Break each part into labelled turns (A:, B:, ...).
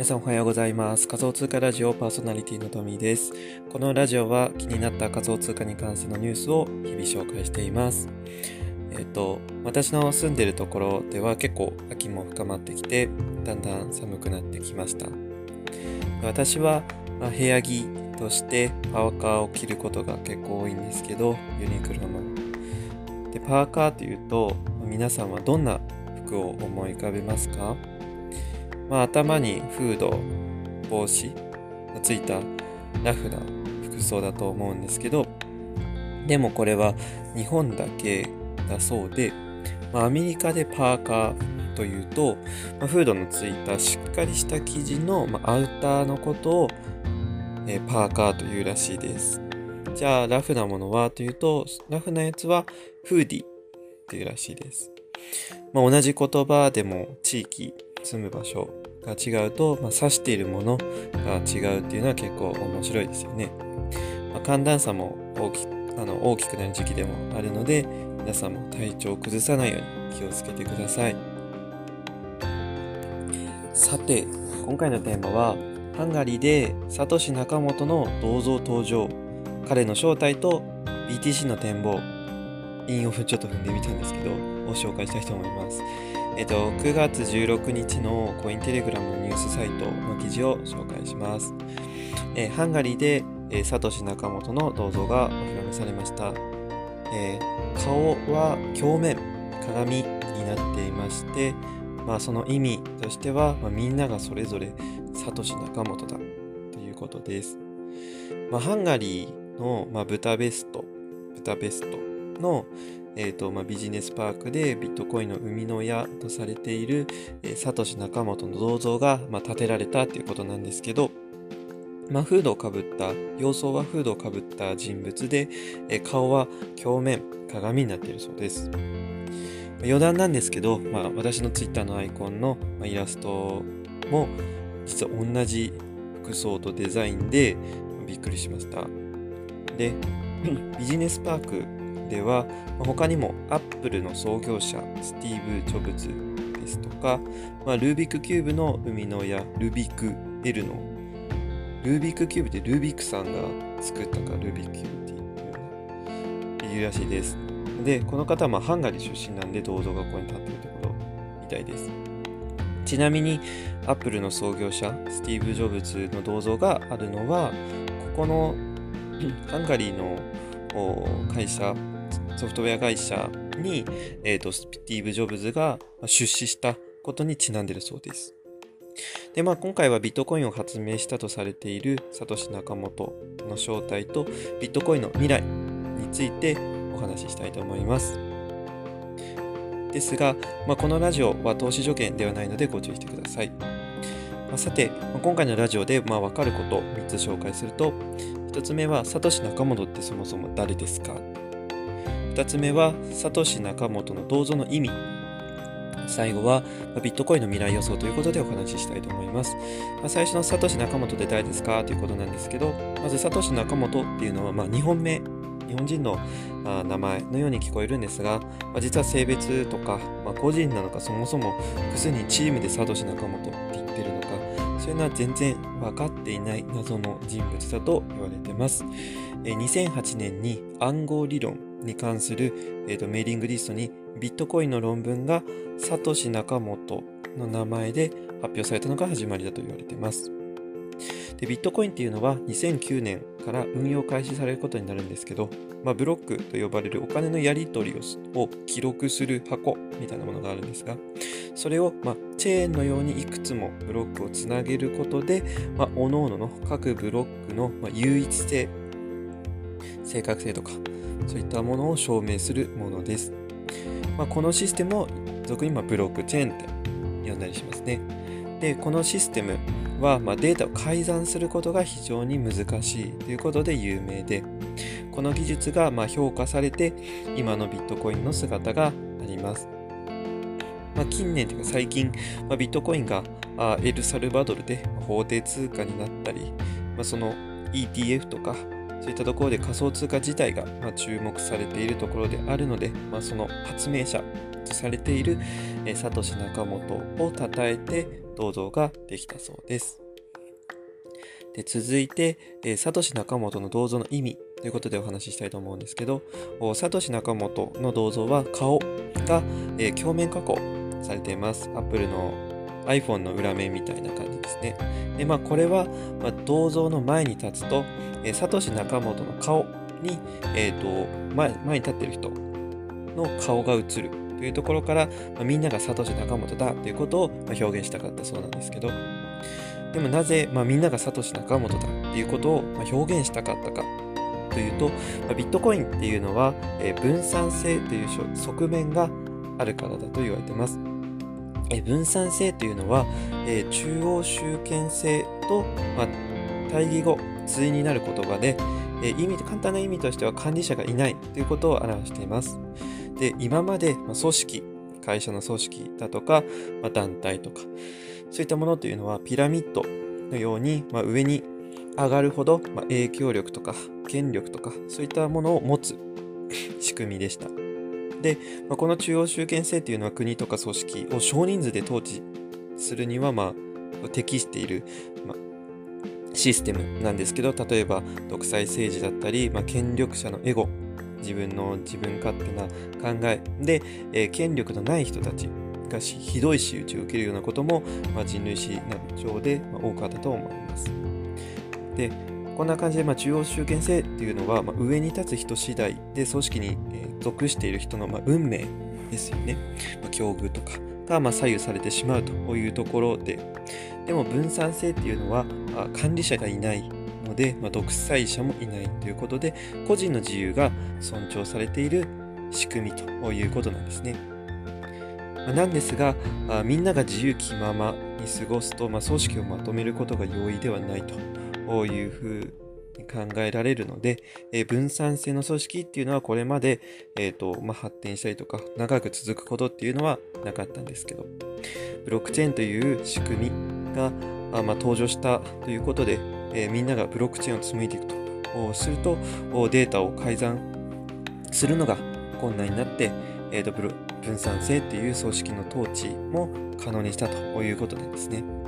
A: 皆さんおはようございます。仮想通貨ラジオパーソナリティのトミーです。このラジオは気になった仮想通貨に関してのニュースを日々紹介しています。えっ、と、私の住んでるところでは結構秋も深まってきて、だんだん寒くなってきました。私は、部屋着としてパーカーを着ることが結構多いんですけど、ユニクロの。で、パーカーというと、皆さんはどんな服を思い浮かべますか？まあ、頭にフード、帽子がついたラフな服装だと思うんですけど、でもこれは日本だけだそうで、まあ、アメリカでパーカーというと、まあ、フードのついたしっかりした生地の、ま、アウターのことを、えー、パーカーというらしいです。じゃあラフなものはというと、ラフなやつはフーディというらしいです。まあ、同じ言葉でも地域、住む場所が違うと、まあ、指しているものが違うっていうのは結構面白いですよね。まあ、寒暖差も大きあの大きくなる時期でもあるので、皆さんも体調を崩さないように気をつけてください。さて、今回のテーマは、ハンガリーでサトシ仲本の銅像登場、彼の正体と BTC の展望、韻をちょっと踏んでみたんですけど、を紹介したいと思います。えっと、9月16日のコインテレグラムのニュースサイトの記事を紹介します。えー、ハンガリーで、えー、サトシ仲本の銅像がお披露目されました。えー、顔は鏡面、鏡になっていまして、まあ、その意味としては、まあ、みんながそれぞれサトシ仲本だということです。まあ、ハンガリーの、まあ、ブタベスト、ブタベストの、えーとまあ、ビジネスパークでビットコインの生みの親とされている、えー、サトシ仲本の銅像が、まあ、建てられたということなんですけど、まあ、フードをかぶった、様相はフードをかぶった人物で、えー、顔は鏡面、鏡になっているそうです。余談なんですけど、まあ、私のツイッターのアイコンの、まあ、イラストも実は同じ服装とデザインでびっくりしました。で、ビジネスパークでは他にもアップルの創業者スティーブ・ジョブズですとか、まあ、ルービックキューブの生みの親ルビック L のルービックキューブってルービックさんが作ったかルービックキューブっていうらしいです。でこの方はまハンガリー出身なんで銅像がここに立ってるところみたいです。ちなみにアップルの創業者スティーブ・ジョブズの銅像があるのはここのハンガリーの会社ソフトウェア会社に、えーと、スティーブ・ジョブズが出資したことにちなんでるそうです。で、まあ、今回はビットコインを発明したとされているサトシ・ナカモトの正体とビットコインの未来についてお話ししたいと思います。ですが、まあ、このラジオは投資助言ではないのでご注意してください。まあ、さて、まあ、今回のラジオでまあ分かることを3つ紹介すると、1つ目はサトシ・ナカモトってそもそも誰ですか？2つ目は、サトシ・ナカモトの銅像の意味。最後は、ビットコインの未来予想ということでお話ししたいと思います。まあ、最初のサトシ・ナカモトって誰ですか？ということなんですけど、まずサトシ・ナカモトっていうのは、まあ、日本名、日本人の名前のように聞こえるんですが、まあ、実は性別とか、まあ、個人なのかそもそも複数にチームでサトシ・ナカモトって言ってるのかそういうのは全然分かっていない謎の人物だと言われてます。2008年に暗号理論に関する、えーと、メーリングリストにビットコインの論文がサトシ・ナカモトの名前で発表されたのが始まりだと言われています。でビットコインっていうのは2009年から運用開始されることになるんですけど、まあ、ブロックと呼ばれるお金のやり取りを記録する箱みたいなものがあるんですが、それを、まあ、チェーンのようにいくつもブロックをつなげることで、まあ、各々の各ブロックの、ま唯一性、正確性とか、そういったものを証明するものです。まあ、このシステムを俗にまブロックチェーンって呼んだりしますね。で、このシステムはまデータを改ざんすることが非常に難しいということで有名で、この技術がま評価されて今のビットコインの姿があります。まあ、近年というか最近、まあ、ビットコインがあエルサルバドルで法定通貨になったり、まあ、その ETF とかそういったところで仮想通貨自体が、ま注目されているところであるので、まあ、その発明者とされている、えサトシ・ナカモトを称えて銅像ができたそうです。で続いて、えサトシ・ナカモトの銅像の意味ということでお話ししたいと思うんですけど、サトシ・ナカモトの銅像は顔が、え、鏡面加工されています。Apple の iPhone の裏面みたいな感じですね。で、まあ、これは、まあ、銅像の前に立つと、えー、サトシ・ナカモトの顔に、えーと前、前に立ってる人の顔が映るというところから、まあ、みんながサトシ・ナカモトだということをま表現したかったそうなんですけど、でもなぜ、ま、みんながサトシ・ナカモトだっていうことを、ま表現したかったかというと、ま、ビットコインっていうのは、え、分散性という側面があるからだと言われてます。分散性というのは、えー、中央集権性と、まあ、対義語、対になる言葉で、え意味簡単な意味としては管理者がいないということを表しています。で今まで、まあ、組織会社の組織だとか、まあ、団体とかそういったものというのはピラミッドのように、まあ、上に上がるほど、まあ、影響力とか権力とかそういったものを持つ仕組みでした。で、まあ、この中央集権制というのは国とか組織を少人数で統治するには、まあ、適している、まあ、システムなんですけど例えば独裁政治だったり、まあ、権力者のエゴ自分の自分勝手な考えで、えー、権力のない人たちがひどい仕打ちを受けるようなことも、まあ、人類史上で、ま多かったと思います。でこんな感じで、まあ、中央集権制っていうのは、まあ、上に立つ人次第で組織に、属している人の、ま、運命ですよね。まあ、境遇とかが、ま、左右されてしまうというところで、でも分散性っていうのは、まあ、管理者がいないので、まあ、独裁者もいないということで、個人の自由が尊重されている仕組みということなんですね。まあ、なんですがあ、みんなが自由気ままに過ごすと、まあ、組織をまとめることが容易ではないというふう考えられるので、え、分散性の組織っていうのはこれまで、えーとまあ、発展したりとか長く続くことっていうのはなかったんですけど、ブロックチェーンという仕組みがあ、まあ、登場したということで、えー、みんながブロックチェーンを紡いでいくとするとデータを改ざんするのが困難になって、えーと、分散性っていう組織の統治も可能にしたということなんですね。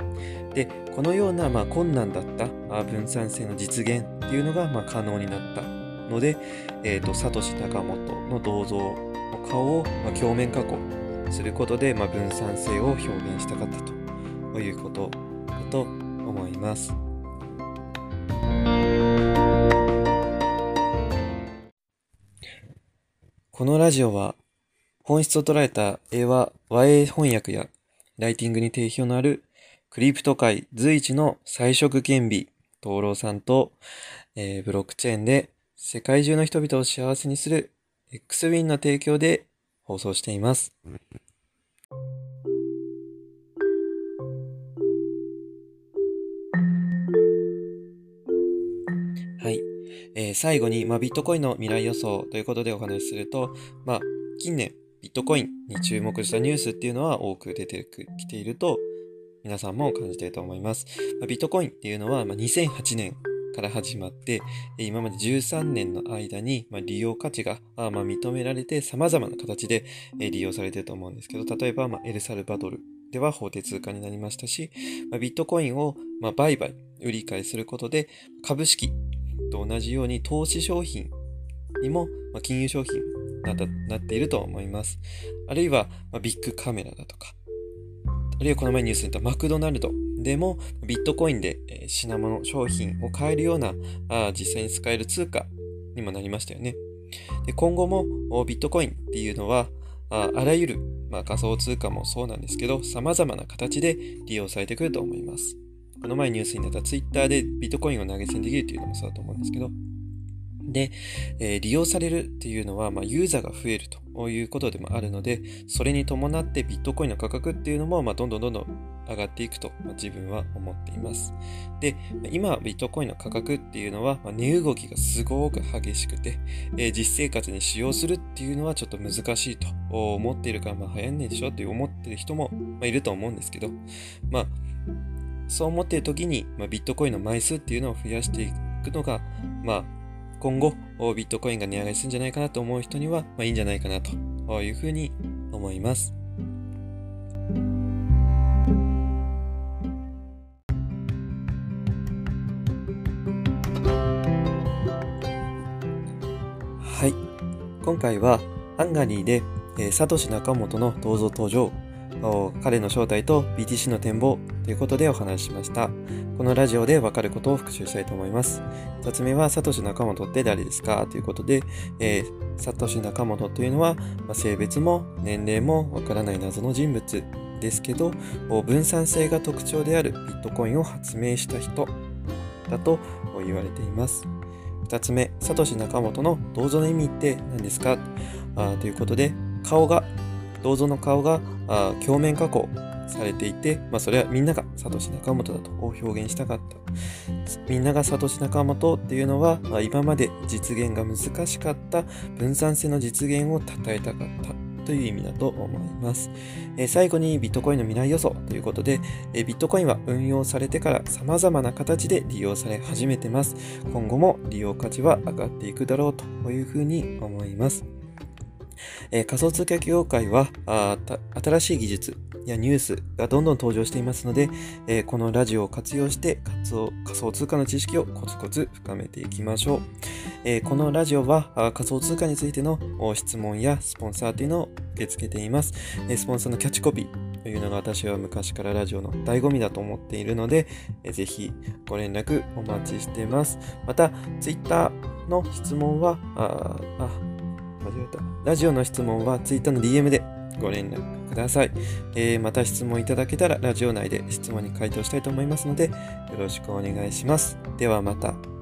A: でこのような、まあ、困難だった分散性の実現っていうのが、まあ、可能になったので、えーと、サトシ・ナカモトの銅像の顔を、まあ、鏡面加工することで、まあ、分散性を表現したかったということだと思います。このラジオは本質を捉えた英和和英翻訳やライティングに定評のあるクリプト界随一の彩色兼備、灯籠さんと、えー、ブロックチェーンで世界中の人々を幸せにする X ウィンの提供で放送しています。はい。えー、最後に、まあ、ビットコインの未来予想ということでお話しすると、まあ、近年、ビットコインに注目したニュースっていうのは多く出てきていると、皆さんも感じていると思います。ま、ビットコインっていうのは、まあ、2008年から始まって、今まで13年の間に、ま利用価値が、ま認められて様々な形で利用されていると思うんですけど、例えば、まエルサルバドルでは法定通貨になりましたし、まビットコインを、ま売買、売り買いすることで株式と同じように投資商品にも、ま金融商品ななっていると思います。あるいは、まビッグカメラだとか、あるいはこの前ニュースに言ったマクドナルドでもビットコインで品物、商品を買えるようなあ実際に使える通貨にもなりましたよね。で今後もビットコインっていうのはああらゆる、まあ、仮想通貨もそうなんですけど様々な形で利用されてくると思います。この前ニュースになったツイッターでビットコインを投げ銭できるっていうのもそうだと思うんですけど、で、えー、利用されるっていうのは、まあ、ユーザーが増えるということでもあるので、それに伴ってビットコインの価格っていうのも、まあ、どんどんどんどん上がっていくと、まあ、自分は思っています。で、今、ビットコインの価格っていうのは、まあ、値動きがすごく激しくて、えー、実生活に使用するっていうのはちょっと難しいと思っているから、まあ、流行んねえでしょって思ってる人も、まあ、いると思うんですけど、まあ、そう思っている時に、まあ、ビットコインの枚数っていうのを増やしていくのが、まあ、今後、ビットコインが値上がりするんじゃないかなと思う人には、まあ、いいんじゃないかなというふうに思います。はい。今回は、ハンガリーで、えー、サトシ仲本の銅像登場、彼の正体と BTC の展望ということでお話ししました。このラジオでわかることを復習したいと思います。二つ目は、サトシ仲本って誰ですか？ということで、えー、サトシ仲本というのは、ま、性別も年齢もわからない謎の人物ですけど、分散性が特徴であるビットコインを発明した人だと言われています。2つ目、サトシ仲本の銅像の意味って何ですか？あということで、顔が、銅像の顔があ鏡面加工されていて、まあ、それはみんながサトシ仲本だと表現したかった。みんながサトシ仲本っていうのは、まあ、今まで実現が難しかった分散性の実現を称えたかったという意味だと思います。えー、最後にビットコインの未来予想ということで、えー、ビットコインは運用されてから様々な形で利用され始めてます。今後も利用価値は上がっていくだろうというふうに思います。え、仮想通貨業界は新しい技術やニュースがどんどん登場していますので、え、このラジオを活用して仮想通貨の知識をコツコツ深めていきましょう。え、このラジオは仮想通貨についての質問やスポンサーというのを受け付けています。えスポンサーのキャッチコピーというのが私は昔からラジオの醍醐味だと思っているので、えぜひご連絡お待ちしています。また、ツイッターの質問は、間違えた。ラジオの質問は Twitter の DM でご連絡ください。えー、また質問いただけたらラジオ内で質問に回答したいと思いますので、よろしくお願いします。ではまた。